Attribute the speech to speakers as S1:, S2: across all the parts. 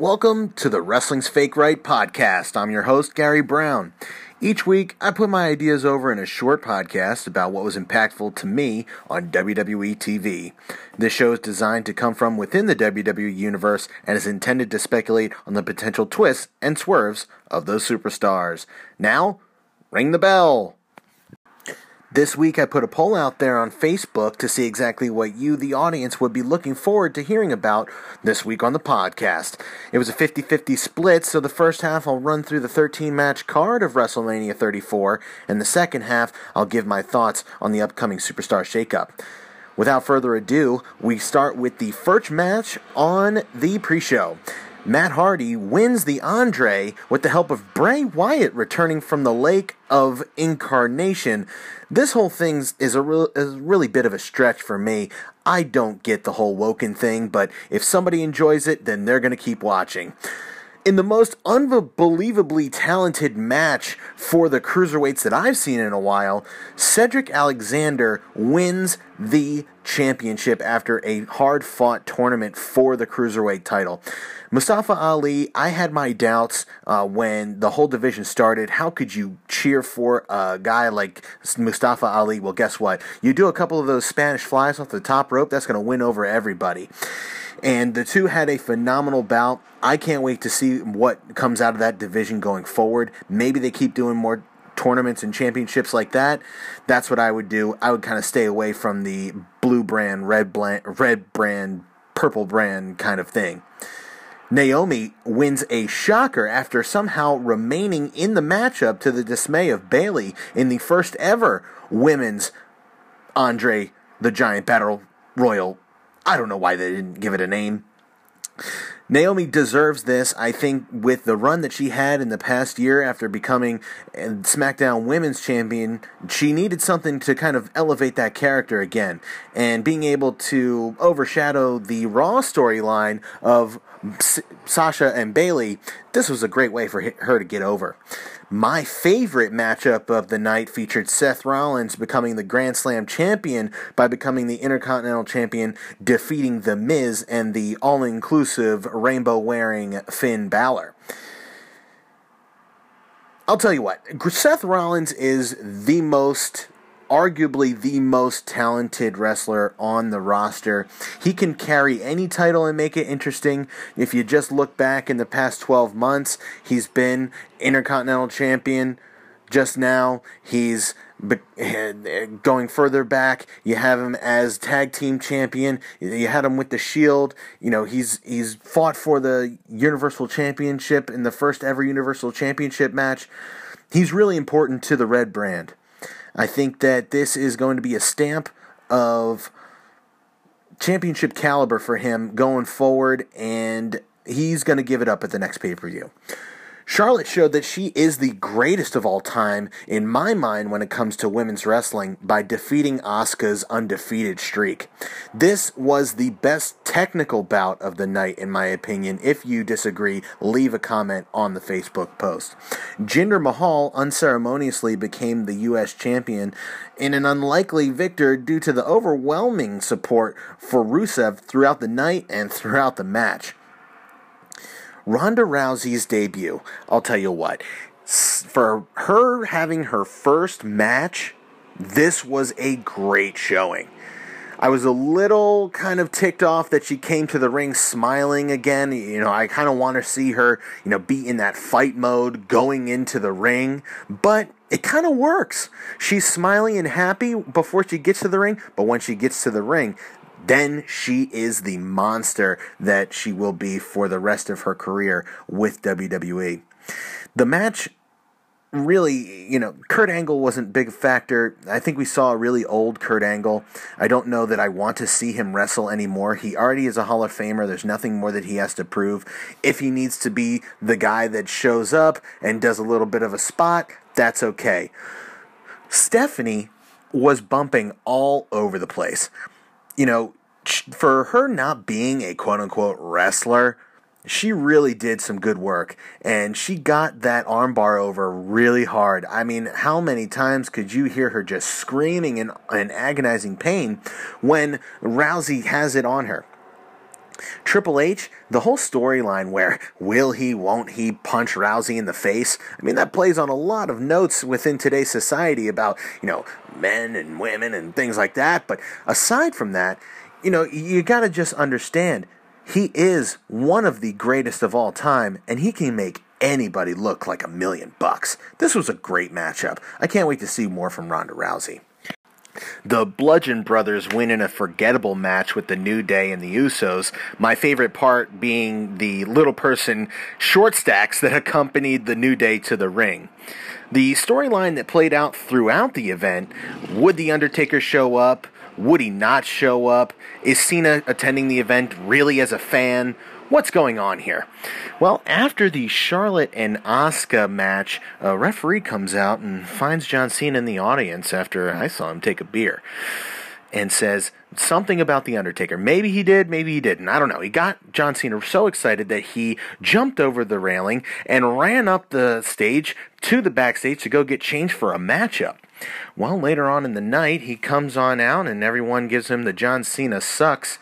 S1: Welcome to the Wrestling's Fake Right podcast. I'm your host, Gary Brown. Each week, I put my ideas over in a short podcast about what was impactful to me on WWE TV. This show is designed to come from within the WWE universe and is intended to speculate on the potential twists and swerves of those superstars. Now, ring the bell! This week, I put a poll out there on Facebook to see exactly what you, the audience, would be looking forward to hearing about this week on the podcast. It was a 50 50 split, so the first half I'll run through the 13 match card of WrestleMania 34, and the second half I'll give my thoughts on the upcoming Superstar Shakeup. Without further ado, we start with the first match on the pre show. Matt Hardy wins the Andre with the help of Bray Wyatt returning from the Lake of Incarnation. This whole thing is a, real, is a really bit of a stretch for me. I don't get the whole Woken thing, but if somebody enjoys it, then they're going to keep watching. In the most unbelievably talented match for the cruiserweights that I've seen in a while, Cedric Alexander wins the championship after a hard fought tournament for the cruiserweight title. Mustafa Ali, I had my doubts uh, when the whole division started. How could you cheer for a guy like Mustafa Ali? Well, guess what? You do a couple of those Spanish flies off the top rope, that's going to win over everybody. And the two had a phenomenal bout. I can't wait to see what comes out of that division going forward. Maybe they keep doing more tournaments and championships like that. That's what I would do. I would kind of stay away from the blue brand, red brand, red brand, purple brand kind of thing. Naomi wins a shocker after somehow remaining in the matchup to the dismay of Bayley in the first ever women's Andre the Giant Battle Royal. I don't know why they didn't give it a name. Naomi deserves this, I think, with the run that she had in the past year after becoming SmackDown Women's Champion. She needed something to kind of elevate that character again. And being able to overshadow the Raw storyline of S- Sasha and Bayley, this was a great way for her to get over. My favorite matchup of the night featured Seth Rollins becoming the Grand Slam champion by becoming the Intercontinental champion, defeating The Miz and the all inclusive rainbow wearing Finn Balor. I'll tell you what, Seth Rollins is the most arguably the most talented wrestler on the roster. He can carry any title and make it interesting. If you just look back in the past 12 months, he's been Intercontinental Champion. Just now, he's going further back. You have him as tag team champion. You had him with the Shield. You know he's he's fought for the Universal Championship in the first ever Universal Championship match. He's really important to the Red brand. I think that this is going to be a stamp of championship caliber for him going forward, and he's going to give it up at the next pay per view. Charlotte showed that she is the greatest of all time in my mind when it comes to women's wrestling by defeating Asuka's undefeated streak. This was the best technical bout of the night in my opinion. If you disagree, leave a comment on the Facebook post. Jinder Mahal unceremoniously became the US champion in an unlikely victor due to the overwhelming support for Rusev throughout the night and throughout the match. Ronda Rousey's debut, I'll tell you what, for her having her first match, this was a great showing. I was a little kind of ticked off that she came to the ring smiling again. You know, I kind of want to see her, you know, be in that fight mode going into the ring, but it kind of works. She's smiling and happy before she gets to the ring, but when she gets to the ring, then she is the monster that she will be for the rest of her career with WWE. The match really, you know, Kurt Angle wasn't big factor. I think we saw a really old Kurt Angle. I don't know that I want to see him wrestle anymore. He already is a Hall of Famer. There's nothing more that he has to prove. If he needs to be the guy that shows up and does a little bit of a spot, that's okay. Stephanie was bumping all over the place. You know, for her not being a quote unquote wrestler, she really did some good work and she got that armbar over really hard. I mean, how many times could you hear her just screaming in, in agonizing pain when Rousey has it on her? Triple H, the whole storyline where will he, won't he punch Rousey in the face? I mean, that plays on a lot of notes within today's society about, you know, men and women and things like that. But aside from that, you know, you got to just understand he is one of the greatest of all time, and he can make anybody look like a million bucks. This was a great matchup. I can't wait to see more from Ronda Rousey. The Bludgeon Brothers win in a forgettable match with the New Day and the Usos. My favorite part being the little person short stacks that accompanied the New Day to the ring. The storyline that played out throughout the event would The Undertaker show up? Would he not show up? Is Cena attending the event really as a fan? What's going on here? Well, after the Charlotte and Asuka match, a referee comes out and finds John Cena in the audience after I saw him take a beer and says something about The Undertaker. Maybe he did, maybe he didn't. I don't know. He got John Cena so excited that he jumped over the railing and ran up the stage to the backstage to go get changed for a matchup. Well, later on in the night, he comes on out and everyone gives him the John Cena sucks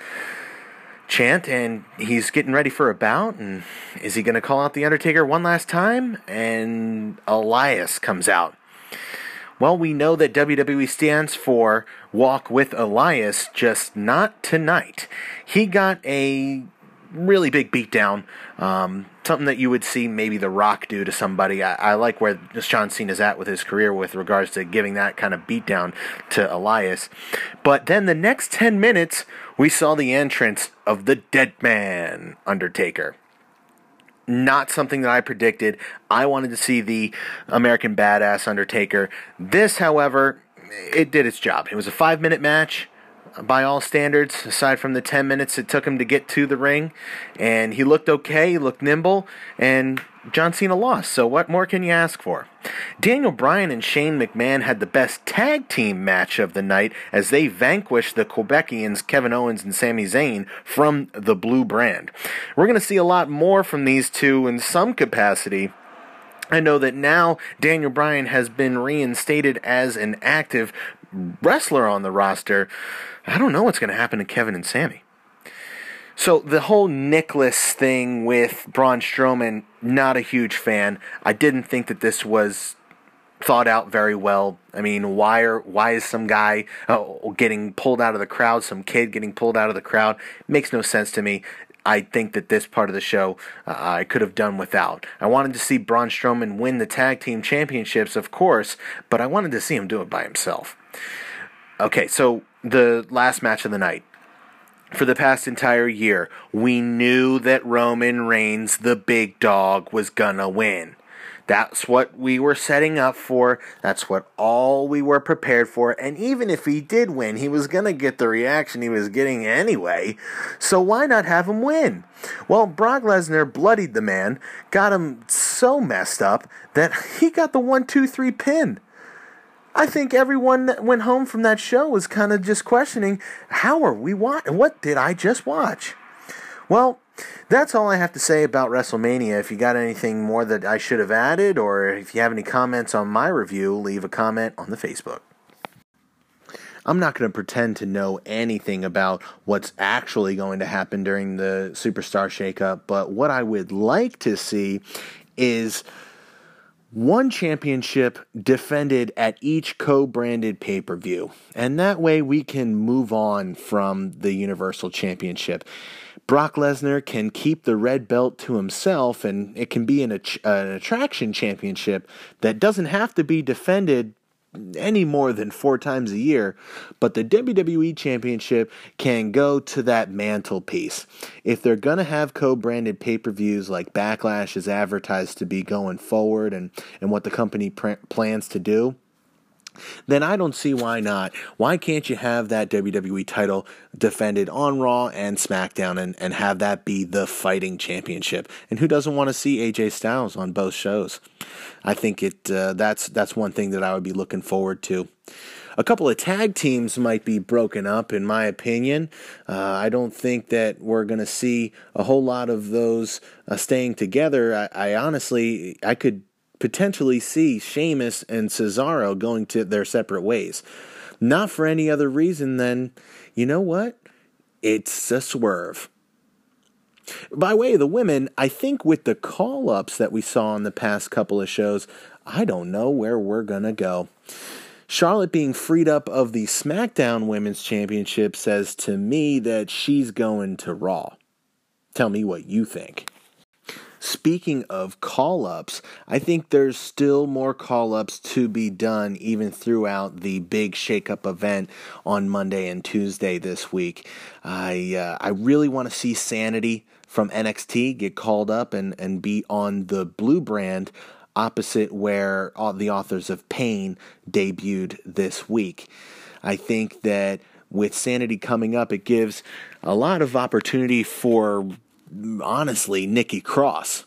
S1: chant and he's getting ready for a bout and is he going to call out the undertaker one last time? And elias comes out. Well we know that wwe stands for walk with elias just not tonight. He got a really big beatdown um, something that you would see maybe The Rock do to somebody. I, I like where John Cena's at with his career with regards to giving that kind of beatdown to Elias. But then the next 10 minutes, we saw the entrance of the Dead Man Undertaker. Not something that I predicted. I wanted to see the American Badass Undertaker. This, however, it did its job. It was a five minute match by all standards, aside from the 10 minutes it took him to get to the ring. And he looked okay, he looked nimble, and John Cena lost. So, what more can you ask for? Daniel Bryan and Shane McMahon had the best tag team match of the night as they vanquished the Quebecians Kevin Owens and Sami Zayn from the Blue brand. We're going to see a lot more from these two in some capacity. I know that now Daniel Bryan has been reinstated as an active wrestler on the roster. I don't know what's going to happen to Kevin and Sami. So the whole Nicholas thing with Braun Strowman, not a huge fan. I didn't think that this was thought out very well. I mean, why are why is some guy uh, getting pulled out of the crowd? Some kid getting pulled out of the crowd makes no sense to me. I think that this part of the show uh, I could have done without. I wanted to see Braun Strowman win the tag team championships, of course, but I wanted to see him do it by himself. Okay, so the last match of the night. For the past entire year, we knew that Roman Reigns, the big dog, was gonna win. That's what we were setting up for. That's what all we were prepared for. And even if he did win, he was going to get the reaction he was getting anyway. So why not have him win? Well, Brock Lesnar bloodied the man, got him so messed up that he got the one, two, three pin. I think everyone that went home from that show was kind of just questioning how are we watching? What did I just watch? Well, that's all I have to say about WrestleMania. If you got anything more that I should have added, or if you have any comments on my review, leave a comment on the Facebook. I'm not going to pretend to know anything about what's actually going to happen during the Superstar Shakeup, but what I would like to see is one championship defended at each co branded pay per view. And that way we can move on from the Universal Championship. Brock Lesnar can keep the red belt to himself, and it can be an, an attraction championship that doesn't have to be defended any more than four times a year, but the WWE Championship can go to that mantelpiece. If they're going to have co branded pay per views like Backlash is advertised to be going forward and, and what the company pr- plans to do, then I don't see why not. Why can't you have that WWE title defended on Raw and SmackDown and, and have that be the fighting championship? And who doesn't want to see AJ Styles on both shows? I think it uh, that's that's one thing that I would be looking forward to. A couple of tag teams might be broken up, in my opinion. Uh, I don't think that we're going to see a whole lot of those uh, staying together. I, I honestly, I could potentially see Sheamus and Cesaro going to their separate ways. Not for any other reason than, you know what? It's a swerve. By way of the women, I think with the call ups that we saw in the past couple of shows, I don't know where we're going to go. Charlotte being freed up of the SmackDown Women's Championship says to me that she's going to Raw. Tell me what you think. Speaking of call ups, I think there's still more call ups to be done even throughout the big shakeup event on Monday and Tuesday this week. I, uh, I really want to see Sanity from NXT get called up and, and be on the blue brand opposite where all the authors of Pain debuted this week. I think that with Sanity coming up, it gives a lot of opportunity for, honestly, Nikki Cross.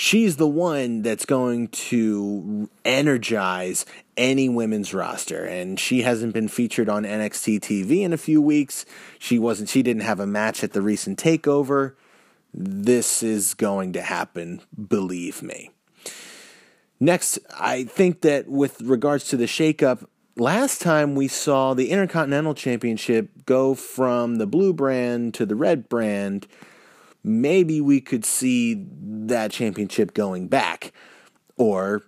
S1: She's the one that's going to energize any women's roster, and she hasn't been featured on NXT TV in a few weeks. She wasn't. She didn't have a match at the recent takeover. This is going to happen, believe me. Next, I think that with regards to the shakeup, last time we saw the Intercontinental Championship go from the blue brand to the red brand, maybe we could see that championship going back. Or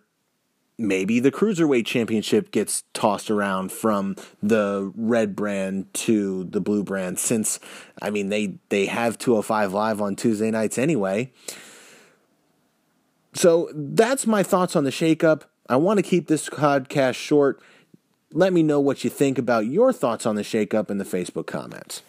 S1: maybe the Cruiserweight Championship gets tossed around from the red brand to the blue brand since I mean they they have 205 live on Tuesday nights anyway. So that's my thoughts on the shakeup. I want to keep this podcast short. Let me know what you think about your thoughts on the shakeup in the Facebook comments.